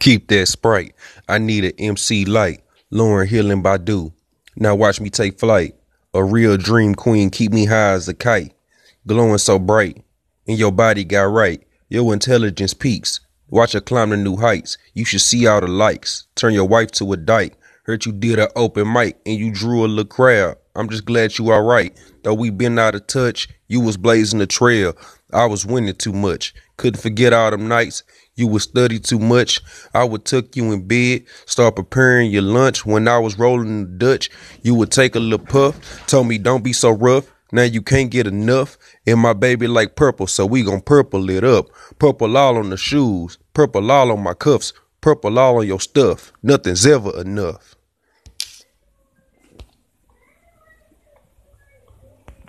Keep that sprite. I need an MC light. Lauryn Hill and Badu. Now watch me take flight. A real dream queen, keep me high as a kite. Glowing so bright. And your body got right. Your intelligence peaks. Watch her climb to new heights. You should see all the likes. Turn your wife to a dyke. Heard you did an open mic and you drew a little crowd. I'm just glad you alright. Though we been out of touch, you was blazing the trail. I was winning too much. Couldn't forget all them nights. You would study too much. I would tuck you in bed, start preparing your lunch. When I was rolling the Dutch, you would take a little puff. Told me don't be so rough. Now you can't get enough. And my baby like purple, so we gon' purple it up. Purple all on the shoes, purple all on my cuffs, purple all on your stuff. Nothing's ever enough.